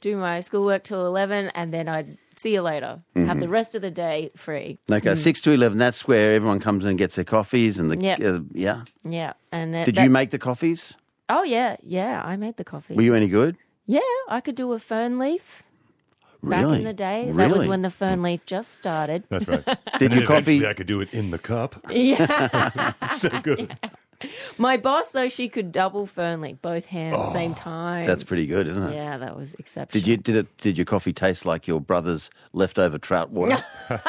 Speaker 4: do my schoolwork till 11, and then I'd see you later. Have the rest of the day free.
Speaker 2: Okay, 6 to 11, that's where everyone comes in and gets their coffees and the.
Speaker 4: Yep.
Speaker 2: Uh, yeah.
Speaker 4: Yeah. And that,
Speaker 2: Did
Speaker 4: that-
Speaker 2: you make the coffees?
Speaker 4: Oh, yeah. Yeah. I made the coffee.
Speaker 2: Were you any good?
Speaker 4: Yeah. I could do a fern leaf back
Speaker 2: Really?
Speaker 4: in the day. That
Speaker 2: Really?
Speaker 4: was when the fern leaf just started.
Speaker 3: That's right.
Speaker 2: Did your coffee?
Speaker 3: I could do it in the cup.
Speaker 4: yeah.
Speaker 3: So good.
Speaker 4: My boss, though, she could double fern leaf, both hands at the same time.
Speaker 2: That's pretty good, isn't it?
Speaker 4: Yeah, that was exceptional.
Speaker 2: Did you did it? Did your coffee taste like your brother's leftover trout water?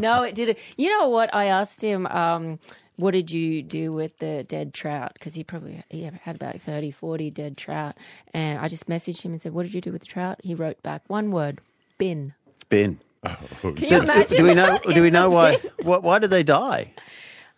Speaker 4: No, it didn't. You know what? I asked him, um, what did you do with the dead trout? Because he probably he had about 30, 40 dead trout. And I just messaged him and said, what did you do with the trout? He wrote back one word, bin.
Speaker 2: Ben,
Speaker 4: Can you imagine
Speaker 2: do we know?
Speaker 4: that?
Speaker 2: Do we know why? Why, why did they die?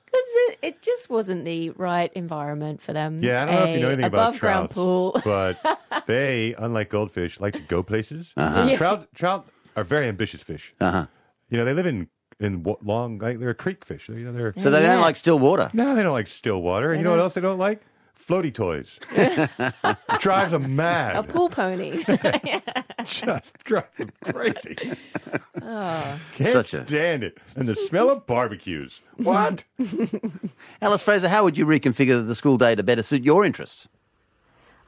Speaker 4: Because it, it just wasn't the right environment for them.
Speaker 3: Yeah, I don't know if you know anything about
Speaker 4: above ground
Speaker 3: trouts,
Speaker 4: pool.
Speaker 3: but they, unlike goldfish, like to go places.
Speaker 2: Uh-huh.
Speaker 3: Trout, trout are very ambitious fish.
Speaker 2: Uh huh.
Speaker 3: You know, they live in in wa- long, like they're a creek fish. You know, they're
Speaker 2: So they don't
Speaker 4: Yeah.
Speaker 2: like still water.
Speaker 3: no, they don't like still water. You know what else they don't like? Floaty toys. drives them mad.
Speaker 4: a pool pony.
Speaker 3: just drives them crazy. Oh. Can't
Speaker 2: Such a-
Speaker 3: stand it. And the smell of barbecues. What?
Speaker 2: Alice Fraser, how would you reconfigure the school day to better suit your interests?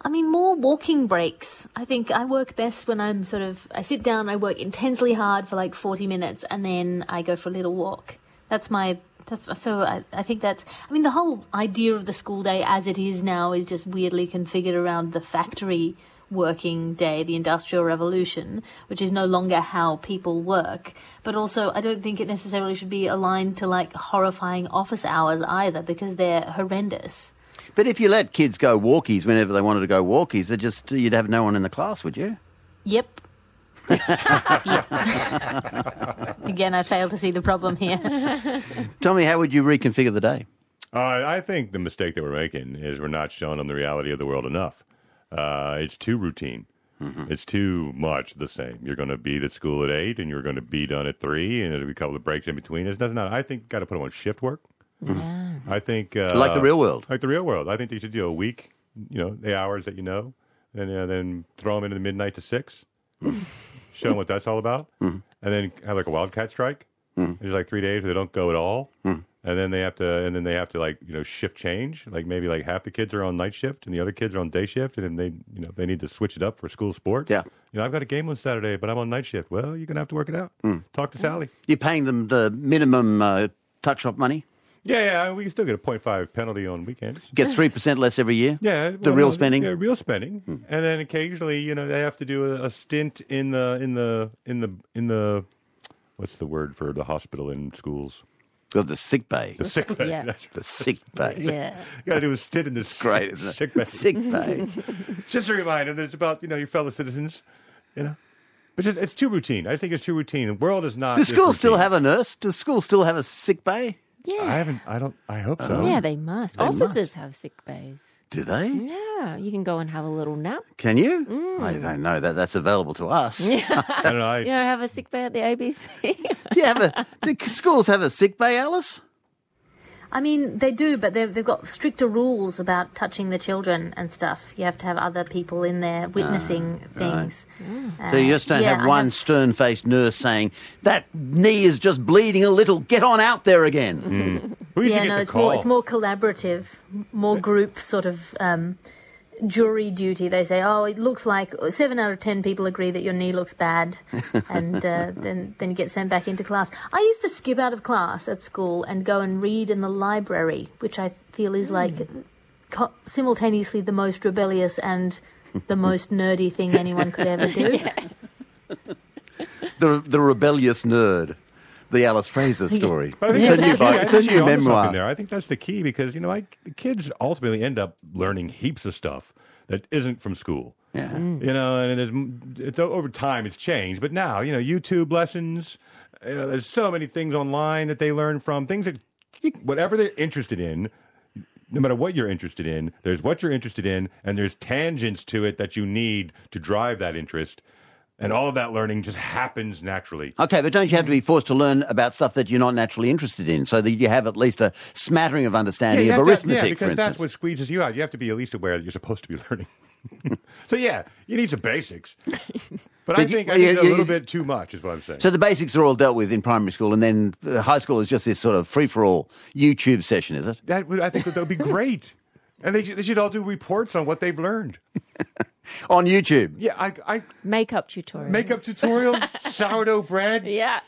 Speaker 5: I mean, more walking breaks. I think I work best when I'm sort of, I sit down, I work intensely hard for like 40 minutes, and then I go for a little walk. That's my, that's, so I, I think that's, I mean, the whole idea of the school day as it is now is just weirdly configured around the factory working day, the industrial revolution, which is no longer how people work. But also, I don't think it necessarily should be aligned to like horrifying office hours either, because they're horrendous.
Speaker 2: But if you let kids go walkies whenever they wanted to go walkies, they just you'd have no one in the class, would you?
Speaker 5: Yep. Yep. Again, I fail to see the problem here.
Speaker 2: Tommy, how would you reconfigure the day?
Speaker 3: Uh, I think the mistake that we're making is we're not showing them the reality of the world enough. Uh, it's too routine. It's too much the same. You're going to be at school at eight, and you're going to be done at three, and there'll be a couple of breaks in between. It's doesn't. I think got to put them on shift work. I think uh,
Speaker 2: Like the real world.
Speaker 3: like the real world. I think they should do a week. You know, the hours that you know, and uh, then throw them into the midnight to six. show them what that's all about,
Speaker 2: Mm-hmm.
Speaker 3: and then have like a wildcat strike. There's like three days where they don't go at all, and then they have to, and then they have to like you know shift change. Like maybe like half the kids are on night shift and the other kids are on day shift, and then they you know they need to switch it up for school sport.
Speaker 2: Yeah.
Speaker 3: you know I've got a game on Saturday, but I'm on night shift. Well, you're gonna have to work it out.
Speaker 2: Mm.
Speaker 3: Talk to Sally.
Speaker 2: You're paying them the minimum uh, tuck shop money.
Speaker 3: Yeah, yeah, we can still get a 0.5 penalty on weekends.
Speaker 2: Get three percent less every year.
Speaker 3: Yeah,
Speaker 2: the
Speaker 3: well,
Speaker 2: real
Speaker 3: no,
Speaker 2: spending. Hmm.
Speaker 3: Yeah, real spending, and then occasionally, you know, they have to do a, a stint in the in the in the in the what's the word for the hospital in schools?
Speaker 2: Got the sick bay.
Speaker 3: The sick bay.
Speaker 4: Yeah.
Speaker 2: The sick bay.
Speaker 4: Yeah.
Speaker 3: You got to do a stint in the
Speaker 2: Great, isn't it?
Speaker 3: sick bay.
Speaker 2: Sick bay.
Speaker 3: Just a reminder that it's about you know your fellow citizens, you know. But just, it's too routine. I think it's too routine. The world is not.
Speaker 2: Does
Speaker 3: this
Speaker 2: school still have a nurse? Does school still have a sick bay?
Speaker 3: I
Speaker 4: Yeah.
Speaker 3: haven't. I don't. I hope so.
Speaker 4: Yeah, they must.
Speaker 2: They
Speaker 4: Officers
Speaker 2: must.
Speaker 4: have sick bays.
Speaker 2: Do they?
Speaker 4: Yeah, you can go and have a little nap.
Speaker 2: Can you?
Speaker 4: Mm.
Speaker 2: I don't know that that's available to us. Yeah.
Speaker 3: I don't know. I,
Speaker 4: You know, have a sick bay at the ABC.
Speaker 2: Do you have a? Do schools have a sick bay, Alice?
Speaker 5: I mean, they do, but they've, they've got stricter rules about touching the children and stuff. You have to have other people in there witnessing things.
Speaker 2: So you just don't
Speaker 5: Uh, yeah,
Speaker 2: have one
Speaker 5: have-
Speaker 2: stern-faced nurse saying that knee is just bleeding a little. Get on out there again.
Speaker 3: who used
Speaker 5: Yeah,
Speaker 3: to get
Speaker 5: no,
Speaker 3: the
Speaker 5: it's
Speaker 3: call?
Speaker 5: more it's more collaborative, more group sort of um, jury duty. They say, oh, it looks like seven out of ten people agree that your knee looks bad, and uh, then then you get sent back into class. I used to skip out of class at school and go and read in the library, which I feel is like co- simultaneously the most rebellious and the most nerdy thing anyone could ever do.
Speaker 2: the the rebellious nerd, the Alice Fraser story. It's a new, bi- it's a new
Speaker 3: you're onto something
Speaker 2: memoir.
Speaker 3: There. I think that's the key because you know, I, kids ultimately end up learning heaps of stuff that isn't from school.
Speaker 2: Yeah.
Speaker 3: You mm. know, and there's it's over time it's changed, but now you know YouTube lessons. You know, there's so many things online that they learn from things that whatever they're interested in. No matter what you're interested in, there's what you're interested in, and there's tangents to it that you need to drive that interest, and all of that learning just happens naturally.
Speaker 2: Okay, but don't you have to be forced to learn about stuff that you're not naturally interested in, so that you have at least a smattering of understanding
Speaker 3: you
Speaker 2: of
Speaker 3: have to-
Speaker 2: arithmetic,
Speaker 3: yeah, because that's what squeezes you out. You have to be at least aware that you're supposed to be learning. so yeah, you need some basics. But, I
Speaker 2: But you-
Speaker 3: think, I think
Speaker 2: you-
Speaker 3: a
Speaker 2: you-
Speaker 3: little bit too much is what I'm saying.
Speaker 2: So the basics are all dealt with in primary school, and then uh, high school is just this sort of free for all YouTube session, is it?
Speaker 3: that would, I think that would be great. And they, should- they should all do reports on what they've learned.
Speaker 2: On YouTube.
Speaker 3: Yeah, I, I
Speaker 4: Makeup tutorials.
Speaker 3: makeup tutorials, sourdough bread,
Speaker 4: Yeah.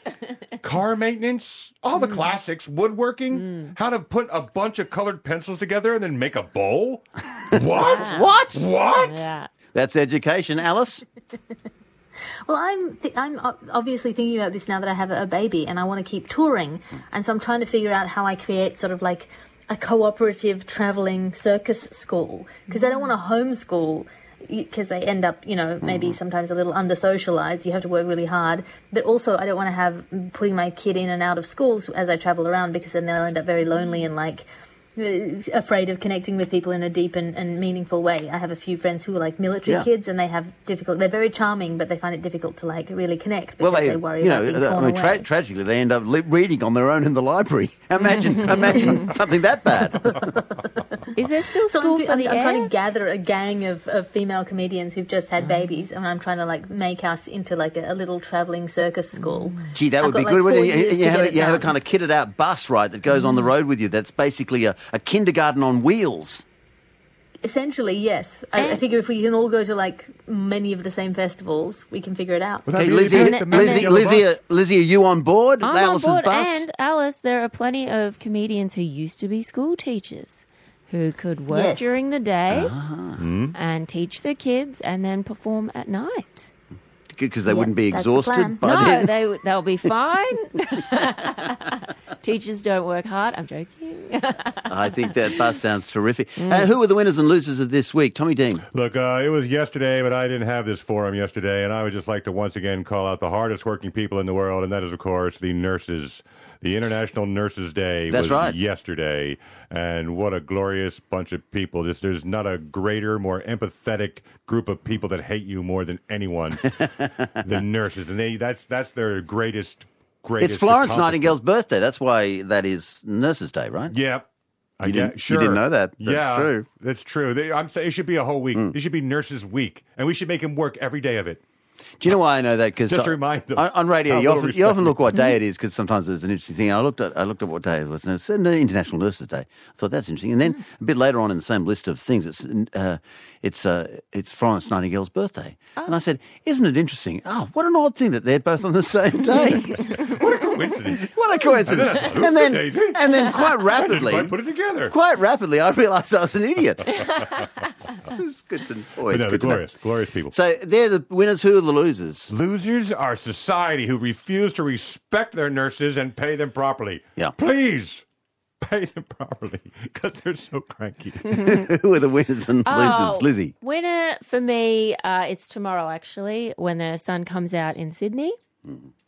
Speaker 3: car maintenance, all the mm. classics, woodworking, mm. how to put a bunch of colored pencils together and then make a bowl. What?
Speaker 2: What?
Speaker 3: What?
Speaker 4: Yeah.
Speaker 2: That's education, Alice.
Speaker 5: Well, I'm th- I'm obviously thinking about this now that I have a baby and I want to keep touring, mm. and so I'm trying to figure out how I create sort of like a cooperative traveling circus school because I don't want to mm. homeschool because they end up, you know, maybe mm-hmm. sometimes a little under socialized. You have to work really hard, but also I don't want to have putting my kid in and out of schools as I travel around because then they'll end up very lonely and like Uh, afraid of connecting with people in a deep and, and meaningful way. I have a few friends who are like military
Speaker 2: Yeah.
Speaker 5: kids and they have difficult. They're very charming, but they find it difficult to like really connect
Speaker 2: Well, they,
Speaker 5: they, worry
Speaker 2: you
Speaker 5: about
Speaker 2: know,
Speaker 5: being
Speaker 2: I
Speaker 5: torn
Speaker 2: mean, tra-
Speaker 5: away.
Speaker 2: tragically, they end up li- reading on their own in the library. Imagine, imagine something that bad.
Speaker 4: Is there still
Speaker 5: so
Speaker 4: school
Speaker 5: I'm,
Speaker 4: for
Speaker 5: I'm,
Speaker 4: the
Speaker 5: I'm
Speaker 4: air?
Speaker 5: trying to gather a gang of, of female comedians who've just had mm. babies, and I'm trying to like make us into like a, a little traveling circus mm. school.
Speaker 2: Gee, that
Speaker 5: I've
Speaker 2: would be
Speaker 5: got,
Speaker 2: good.
Speaker 5: like, four
Speaker 2: you, you,
Speaker 5: years
Speaker 2: you
Speaker 5: to
Speaker 2: have,
Speaker 5: get
Speaker 2: a,
Speaker 5: it
Speaker 2: you have a kind of kitted out bus, right, that goes on the mm. road with you. That's basically a, a kindergarten on wheels.
Speaker 5: Essentially, yes. I, I figure if we can all go to like many of the same festivals, we can figure it out.
Speaker 3: Would that
Speaker 2: Okay,
Speaker 3: be really
Speaker 2: Lizzie,
Speaker 3: The man
Speaker 2: Lizzie,
Speaker 3: in
Speaker 2: Lizzie,
Speaker 3: bus?
Speaker 2: uh, Lizzie, are you on board?
Speaker 4: I'm
Speaker 2: Alice's
Speaker 4: on board.
Speaker 2: bus?
Speaker 4: And Alice, there are plenty of comedians who used to be school teachers who could work
Speaker 5: Yes.
Speaker 4: during the day
Speaker 2: Ah.
Speaker 4: And teach the kids and then perform at night.
Speaker 2: Because they
Speaker 5: Yeah,
Speaker 2: wouldn't be
Speaker 5: that's the
Speaker 2: exhausted by
Speaker 4: no,
Speaker 2: then.
Speaker 4: they they'll be fine. Teachers don't work hard. I'm joking.
Speaker 2: I think that bus sounds terrific.
Speaker 4: Mm.
Speaker 2: Uh, who were the winners and losers of this week? Tommy Dean.
Speaker 3: Look, uh, it was yesterday, but I didn't have this forum yesterday, and I would just like to once again call out the hardest working people in the world, and that is, of course, the nurses. The International Nurses Day
Speaker 2: That's
Speaker 3: was
Speaker 2: right.
Speaker 3: yesterday, and what a glorious bunch of people! This, there's not a greater, more empathetic group of people that hate you more than anyone than nurses, and they that's that's their greatest greatest.
Speaker 2: It's Florence. Nightingale's birthday. That's why that is Nurses' Day, right?
Speaker 3: Yeah. I
Speaker 2: You didn't- you
Speaker 3: sure.
Speaker 2: didn't know that. That's
Speaker 3: yeah,
Speaker 2: true.
Speaker 3: That's true. They, I'm saying it should be a whole week. Hmm. It should be Nurses Week, and we should make him work every day of it.
Speaker 2: Do you know why I know that? Because
Speaker 3: Just remind them
Speaker 2: on, on radio, you often, you often look what day it is because sometimes there's an interesting thing. I looked at I looked at what day it was. And it's International Nurses Day. I thought that's interesting. And then a bit later on in the same list of things, it's uh, it's uh, it's Florence Nightingale's birthday. And I said, "Isn't it interesting? Oh, what an odd thing that they're both on the same day.
Speaker 3: What a coincidence.
Speaker 2: what a coincidence!"
Speaker 3: And then
Speaker 2: and then and then quite
Speaker 3: I didn't
Speaker 2: rapidly,
Speaker 3: quite put it together.
Speaker 2: quite rapidly, I realised I was an idiot. it's good to always
Speaker 3: But no, the
Speaker 2: good to know.
Speaker 3: glorious, glorious people.
Speaker 2: So they're the winners. Who are the losers?
Speaker 3: Losers are society who refuse to respect their nurses and pay them properly.
Speaker 2: Yeah.
Speaker 3: Please pay them properly because they're so cranky.
Speaker 2: Who are the winners and
Speaker 4: Oh,
Speaker 2: losers? Lizzie.
Speaker 4: Winner for me, uh, it's tomorrow actually, when the sun comes out in Sydney.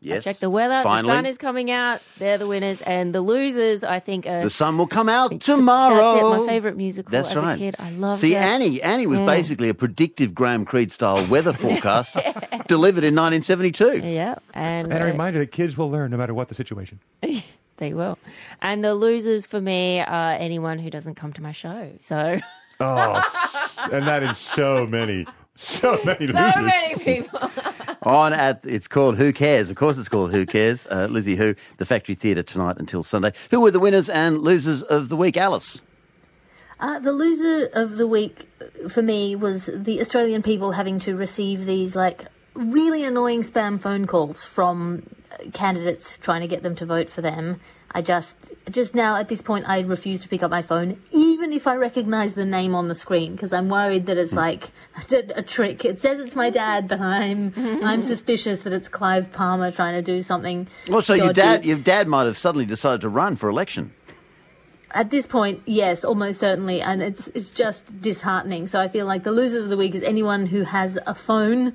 Speaker 2: Yes.
Speaker 4: Check the weather.
Speaker 2: Finally.
Speaker 4: The sun is coming out. They're the winners. And the losers, I think, are.
Speaker 2: The sun will come out
Speaker 4: That's it,
Speaker 2: tomorrow.
Speaker 4: my favourite musical
Speaker 2: That's
Speaker 4: as
Speaker 2: right.
Speaker 4: a kid. I love
Speaker 2: See,
Speaker 4: it.
Speaker 2: Annie. Annie was basically a predictive Graham Creed style weather forecast delivered in 1972.
Speaker 4: Yeah. And,
Speaker 3: and a
Speaker 4: uh,
Speaker 3: reminder that kids will learn no matter what the situation.
Speaker 4: they will. And the losers for me are anyone who doesn't come to my show. So,
Speaker 3: Oh, and that is so many, so many
Speaker 4: so
Speaker 3: losers.
Speaker 4: many people.
Speaker 2: On at it's called Who Cares? Of course, it's called Who Cares? Uh, Lizzie Hoo, the Factory Theatre tonight until Sunday. Who were the winners and losers of the week? Alice.
Speaker 5: Uh, the loser of the week uh, for me was the Australian people having to receive these like really annoying spam phone calls from uh, candidates trying to get them to vote for them. I just, just now at this point, I refuse to pick up my phone, even if I recognise the name on the screen, because I'm worried that it's like a, a trick. It says it's my dad, but I'm, I'm suspicious that it's Clive Palmer trying to do something.
Speaker 2: Well, so your dad, your dad might have suddenly decided to run for election.
Speaker 5: At this point, yes, almost certainly, and it's it's just disheartening. So I feel like the loser of the week is anyone who has a phone,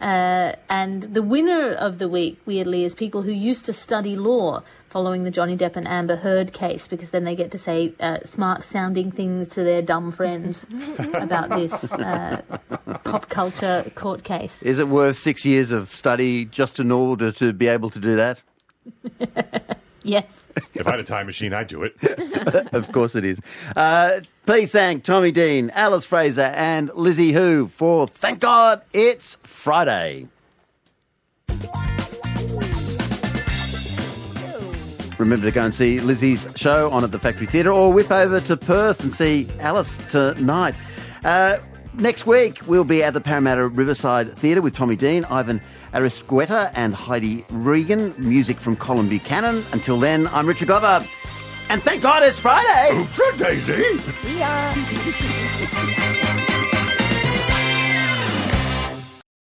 Speaker 5: uh, and the winner of the week, weirdly, is people who used to study law following the Johnny Depp and Amber Heard case, because then they get to say uh, smart-sounding things to their dumb friends about this uh, pop culture court case.
Speaker 2: Is it worth six years of study just in order to be able to do that?
Speaker 5: Yes.
Speaker 3: If I had a time machine, I'd do it.
Speaker 2: of course it is. Uh, please thank Tommy Dean, Alice Fraser, and Lizzie Hoo for Thank God It's Friday. Remember to go and see Lizzie's show on at the Factory Theatre or whip over to Perth and see Alice tonight. Uh, next week, we'll be at the Parramatta Riverside Theatre with Tommy Dean, Ivan Aristeguieta, and Heidi Regan. Music from Colin Buchanan. Until then, I'm Richard Glover. And thank God it's Friday!
Speaker 3: Good Daisy.
Speaker 4: Yeah.